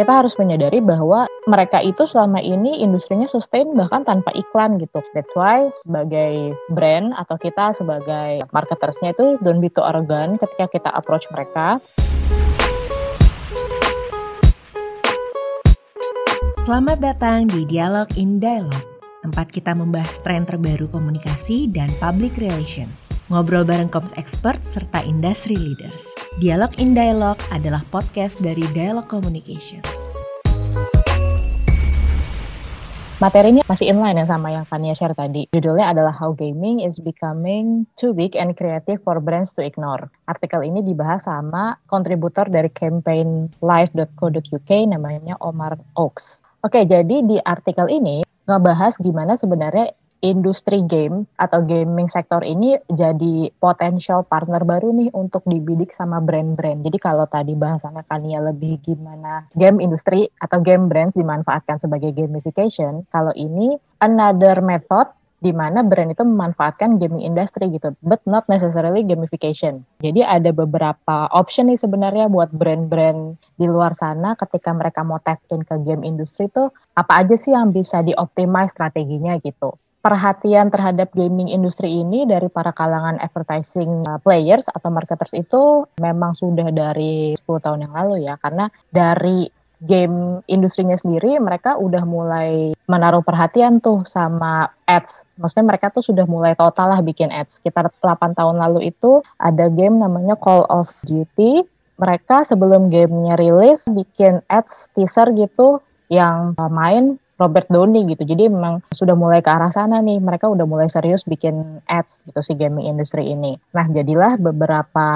kita harus menyadari bahwa mereka itu selama ini industrinya sustain bahkan tanpa iklan gitu. That's why sebagai brand atau kita sebagai marketersnya itu don't be too arrogant ketika kita approach mereka. Selamat datang di Dialog in Dialog, tempat kita membahas tren terbaru komunikasi dan public relations. Ngobrol bareng koms expert serta industry leaders. Dialog in Dialog adalah podcast dari Dialog Communications. Materi ini masih inline ya sama yang Kania share tadi. Judulnya adalah How Gaming is Becoming Too Big and Creative for Brands to Ignore. Artikel ini dibahas sama kontributor dari campaign live.co.uk namanya Omar Oaks. Oke, jadi di artikel ini ngebahas gimana sebenarnya industri game atau gaming sektor ini jadi potensial partner baru nih untuk dibidik sama brand-brand. Jadi kalau tadi bahasannya Kania lebih gimana game industri atau game brands dimanfaatkan sebagai gamification, kalau ini another method di mana brand itu memanfaatkan gaming industry gitu, but not necessarily gamification. Jadi ada beberapa option nih sebenarnya buat brand-brand di luar sana ketika mereka mau tap in ke game industry tuh apa aja sih yang bisa dioptimize strateginya gitu perhatian terhadap gaming industri ini dari para kalangan advertising uh, players atau marketers itu memang sudah dari 10 tahun yang lalu ya karena dari game industrinya sendiri mereka udah mulai menaruh perhatian tuh sama ads. Maksudnya mereka tuh sudah mulai total lah bikin ads. Sekitar 8 tahun lalu itu ada game namanya Call of Duty. Mereka sebelum gamenya rilis bikin ads teaser gitu yang uh, main Robert Downey gitu. Jadi memang sudah mulai ke arah sana nih. Mereka udah mulai serius bikin ads gitu si gaming industry ini. Nah, jadilah beberapa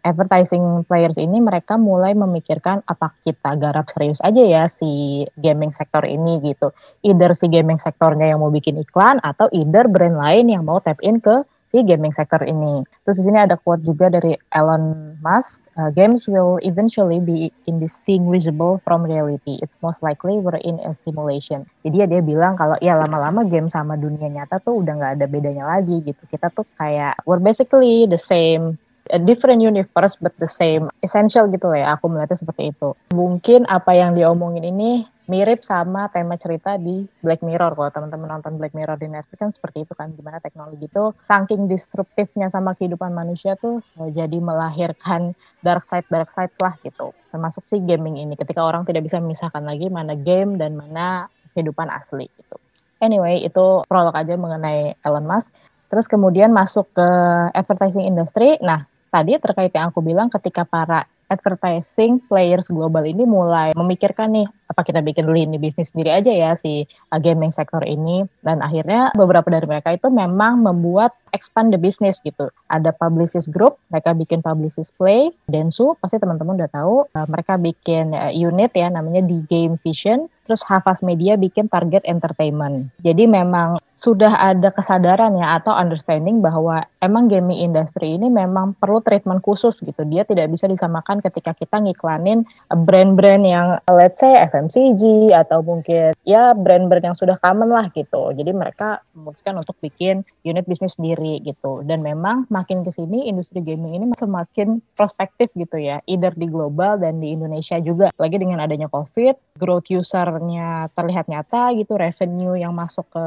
advertising players ini mereka mulai memikirkan apa kita garap serius aja ya si gaming sektor ini gitu. Either si gaming sektornya yang mau bikin iklan atau either brand lain yang mau tap in ke si gaming sector ini. Terus di sini ada quote juga dari Elon Musk, uh, games will eventually be indistinguishable from reality. It's most likely we're in a simulation. Jadi ya dia bilang kalau ya lama-lama game sama dunia nyata tuh udah nggak ada bedanya lagi gitu. Kita tuh kayak we're basically the same a different universe but the same essential gitu lah ya aku melihatnya seperti itu mungkin apa yang diomongin ini mirip sama tema cerita di Black Mirror. Kalau teman-teman nonton Black Mirror di Netflix kan seperti itu kan gimana teknologi itu saking disruptifnya sama kehidupan manusia tuh eh, jadi melahirkan dark side dark side lah gitu. Termasuk si gaming ini ketika orang tidak bisa memisahkan lagi mana game dan mana kehidupan asli gitu. Anyway itu prolog aja mengenai Elon Musk. Terus kemudian masuk ke advertising industry. Nah tadi terkait yang aku bilang ketika para advertising players global ini mulai memikirkan nih apa kita bikin lini bisnis sendiri aja ya si gaming sektor ini dan akhirnya beberapa dari mereka itu memang membuat expand the business gitu. Ada Publicis Group, mereka bikin Publicis Play, Densu pasti teman-teman udah tahu uh, mereka bikin uh, unit ya namanya di Game Vision, terus Havas Media bikin Target Entertainment. Jadi memang sudah ada kesadaran ya atau understanding bahwa emang gaming industry ini memang perlu treatment khusus gitu. Dia tidak bisa disamakan ketika kita ngiklanin brand-brand yang let's say FMCG atau mungkin ya brand-brand yang sudah common lah gitu. Jadi mereka memutuskan untuk bikin unit bisnis sendiri gitu. Dan memang makin ke sini industri gaming ini semakin prospektif gitu ya, either di global dan di Indonesia juga. Lagi dengan adanya COVID, growth usernya terlihat nyata gitu, revenue yang masuk ke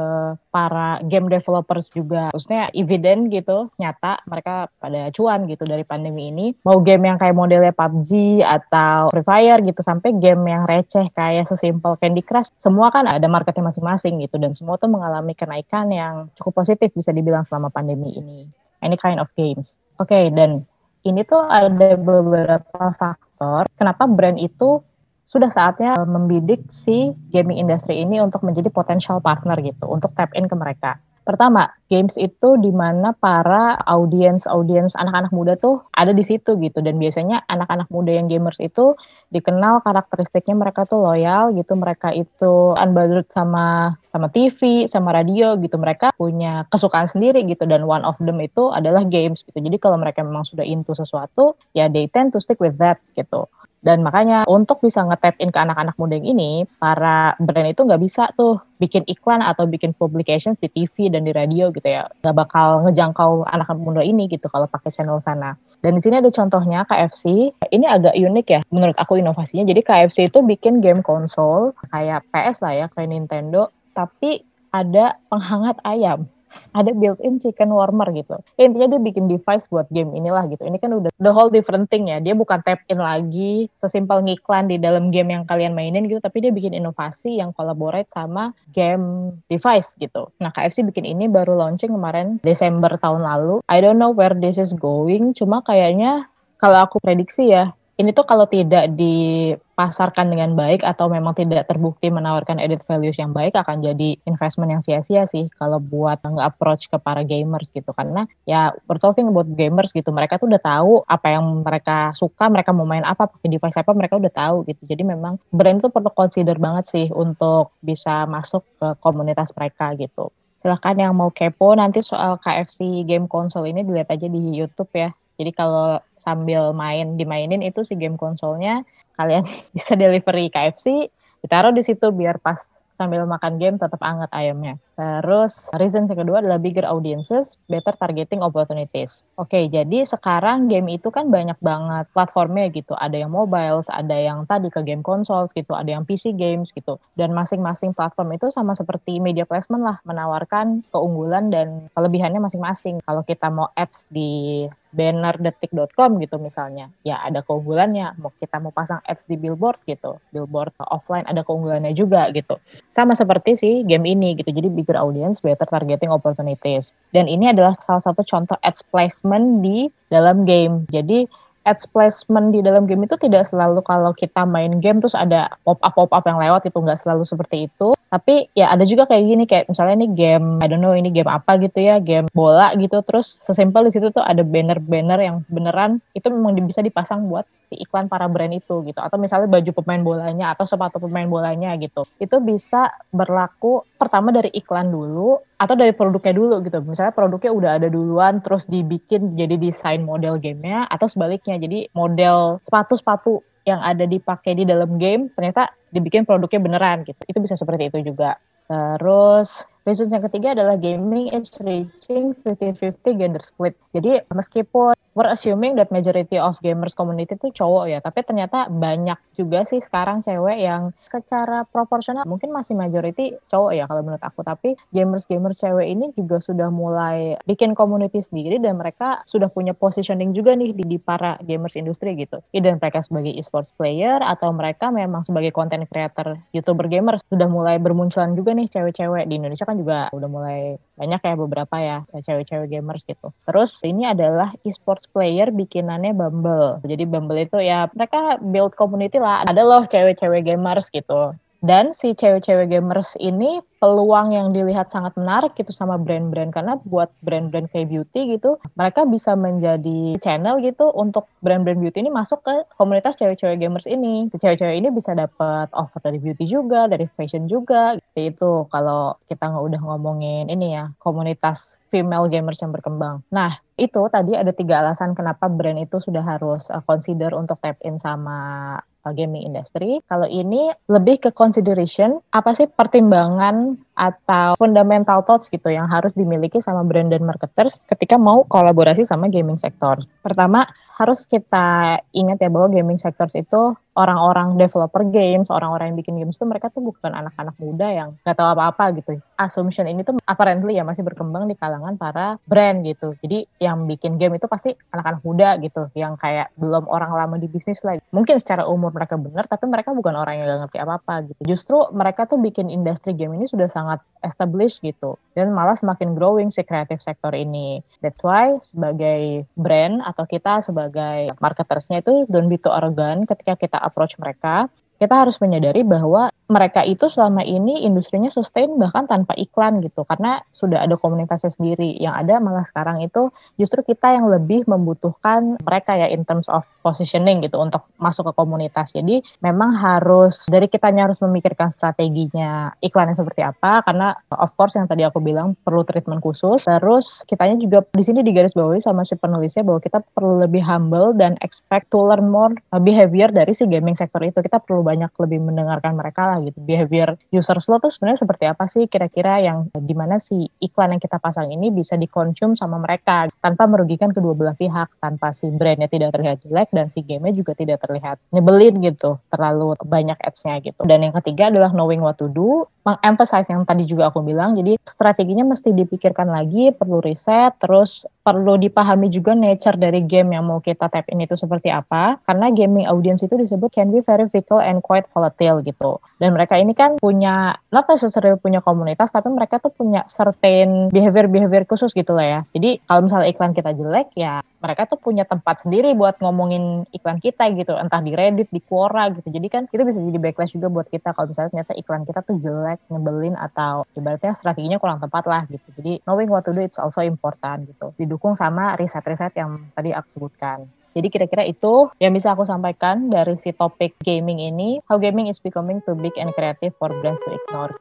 para game developers juga maksudnya evident gitu nyata mereka pada cuan gitu dari pandemi ini. Mau game yang kayak modelnya PUBG atau Free Fire gitu sampai game yang receh kayak sesimpel Candy Crush semua kan ada marketnya masing-masing gitu dan semua tuh mengalami kenaikan yang cukup positif bisa dibilang selama pandemi ini. Any kind of games. Oke okay, dan ini tuh ada beberapa faktor kenapa brand itu sudah saatnya eh, membidik si gaming industry ini untuk menjadi potential partner gitu, untuk tap in ke mereka. Pertama, games itu di mana para audiens-audiens anak-anak muda tuh ada di situ gitu dan biasanya anak-anak muda yang gamers itu dikenal karakteristiknya mereka tuh loyal gitu, mereka itu unbothered sama sama TV, sama radio gitu. Mereka punya kesukaan sendiri gitu dan one of them itu adalah games gitu. Jadi kalau mereka memang sudah into sesuatu, ya they tend to stick with that gitu Dan makanya untuk bisa nge-tap in ke anak-anak muda ini, para brand itu nggak bisa tuh bikin iklan atau bikin publications di TV dan di radio gitu ya. Nggak bakal ngejangkau anak-anak muda ini gitu kalau pakai channel sana. Dan di sini ada contohnya KFC. Ini agak unik ya menurut aku inovasinya. Jadi KFC itu bikin game konsol kayak PS lah ya, kayak Nintendo, tapi ada penghangat ayam ada built-in chicken warmer gitu. Ya, intinya dia bikin device buat game inilah gitu. Ini kan udah the whole different thing ya. Dia bukan tap in lagi sesimpel ngiklan di dalam game yang kalian mainin gitu, tapi dia bikin inovasi yang collaborate sama game device gitu. Nah, KFC bikin ini baru launching kemarin Desember tahun lalu. I don't know where this is going, cuma kayaknya kalau aku prediksi ya, ini tuh kalau tidak dipasarkan dengan baik atau memang tidak terbukti menawarkan edit values yang baik akan jadi investment yang sia-sia sih kalau buat nge-approach ke para gamers gitu. Karena ya we're talking about gamers gitu. Mereka tuh udah tahu apa yang mereka suka mereka mau main apa pakai device apa mereka udah tahu gitu. Jadi memang brand itu perlu consider banget sih untuk bisa masuk ke komunitas mereka gitu. Silahkan yang mau kepo nanti soal KFC game konsol ini dilihat aja di YouTube ya jadi kalau sambil main dimainin itu si game konsolnya kalian bisa delivery KFC ditaruh di situ biar pas sambil makan game tetap anget ayamnya. Terus reason yang kedua adalah bigger audiences, better targeting opportunities. Oke, okay, jadi sekarang game itu kan banyak banget platformnya gitu. Ada yang mobile, ada yang tadi ke game konsol gitu, ada yang PC games gitu. Dan masing-masing platform itu sama seperti media placement lah, menawarkan keunggulan dan kelebihannya masing-masing. Kalau kita mau ads di bannerdetik.com gitu misalnya ya ada keunggulannya mau kita mau pasang ads di billboard gitu billboard offline ada keunggulannya juga gitu sama seperti si game ini gitu jadi bigger audience better targeting opportunities. Dan ini adalah salah satu contoh ads placement di dalam game. Jadi ads placement di dalam game itu tidak selalu kalau kita main game terus ada pop up pop up yang lewat itu nggak selalu seperti itu. Tapi ya ada juga kayak gini kayak misalnya ini game I don't know ini game apa gitu ya game bola gitu. Terus sesimpel di situ tuh ada banner-banner yang beneran itu memang bisa dipasang buat si iklan para brand itu gitu. Atau misalnya baju pemain bolanya atau sepatu pemain bolanya gitu. Itu bisa berlaku pertama dari iklan dulu atau dari produknya dulu gitu. Misalnya produknya udah ada duluan terus dibikin jadi desain model gamenya atau sebaliknya. Jadi model sepatu-sepatu yang ada dipakai di dalam game ternyata dibikin produknya beneran gitu. Itu bisa seperti itu juga. Terus Reason yang ketiga adalah gaming is reaching 50-50 gender split. Jadi meskipun we're assuming that majority of gamers community itu cowok ya, tapi ternyata banyak juga sih sekarang cewek yang secara proporsional mungkin masih majority cowok ya kalau menurut aku, tapi gamers-gamers cewek ini juga sudah mulai bikin community sendiri dan mereka sudah punya positioning juga nih di, di para gamers industri gitu. Dan mereka sebagai esports player atau mereka memang sebagai content creator, youtuber gamers sudah mulai bermunculan juga nih cewek-cewek di Indonesia kan juga udah mulai banyak ya beberapa ya cewek-cewek gamers gitu. Terus ini adalah esports player bikinannya Bumble. Jadi Bumble itu ya mereka build community lah. Ada loh cewek-cewek gamers gitu. Dan si cewek-cewek gamers ini peluang yang dilihat sangat menarik gitu sama brand-brand karena buat brand-brand kayak beauty gitu mereka bisa menjadi channel gitu untuk brand-brand beauty ini masuk ke komunitas cewek-cewek gamers ini. Cewek-cewek ini bisa dapat offer dari beauty juga, dari fashion juga. Gitu itu kalau kita nggak udah ngomongin ini ya komunitas female gamers yang berkembang. Nah, itu tadi ada tiga alasan kenapa brand itu sudah harus uh, consider untuk tap in sama gaming industry. Kalau ini lebih ke consideration, apa sih pertimbangan atau fundamental thoughts gitu yang harus dimiliki sama brand dan marketers ketika mau kolaborasi sama gaming sektor. Pertama, harus kita ingat ya bahwa gaming sectors itu orang-orang developer games, orang-orang yang bikin games itu mereka tuh bukan anak-anak muda yang nggak tahu apa-apa gitu. Assumption ini tuh apparently ya masih berkembang di kalangan para brand gitu. Jadi yang bikin game itu pasti anak-anak muda gitu, yang kayak belum orang lama di bisnis lagi. Mungkin secara umur mereka benar, tapi mereka bukan orang yang gak ngerti apa-apa gitu. Justru mereka tuh bikin industri game ini sudah sangat established gitu, dan malah semakin growing si kreatif sektor ini. That's why sebagai brand atau kita sebagai marketersnya itu don't be too arrogant ketika kita approach mereka kita harus menyadari bahwa mereka itu selama ini industrinya sustain bahkan tanpa iklan gitu karena sudah ada komunitasnya sendiri. Yang ada malah sekarang itu justru kita yang lebih membutuhkan mereka ya in terms of positioning gitu untuk masuk ke komunitas. Jadi memang harus dari kitanya harus memikirkan strateginya iklannya seperti apa karena of course yang tadi aku bilang perlu treatment khusus. Terus kitanya juga di sini digaris bawahi sama si penulisnya bahwa kita perlu lebih humble dan expect to learn more behavior dari si gaming sektor itu. Kita perlu banyak lebih mendengarkan mereka lah gitu. Behavior user lo tuh sebenarnya seperti apa sih kira-kira yang di mana si iklan yang kita pasang ini bisa dikonsum sama mereka tanpa merugikan kedua belah pihak, tanpa si brandnya tidak terlihat jelek dan si gamenya juga tidak terlihat nyebelin gitu, terlalu banyak ads-nya gitu. Dan yang ketiga adalah knowing what to do, mengemphasize yang tadi juga aku bilang, jadi strateginya mesti dipikirkan lagi, perlu riset, terus perlu dipahami juga nature dari game yang mau kita tap in itu seperti apa karena gaming audience itu disebut can be very fickle and quite volatile gitu. Dan mereka ini kan punya not necessarily punya komunitas tapi mereka tuh punya certain behavior behavior khusus gitu lah ya. Jadi kalau misalnya iklan kita jelek ya mereka tuh punya tempat sendiri buat ngomongin iklan kita gitu. Entah di Reddit di Quora gitu. Jadi kan itu bisa jadi backlash juga buat kita kalau misalnya ternyata iklan kita tuh jelek nyebelin atau ibaratnya strateginya kurang tepat lah gitu. Jadi knowing what to do it's also important gitu. Didukung sama riset-riset yang tadi aku sebutkan. Jadi kira-kira itu yang bisa aku sampaikan dari si topik gaming ini. How gaming is becoming too big and creative for brands to ignore.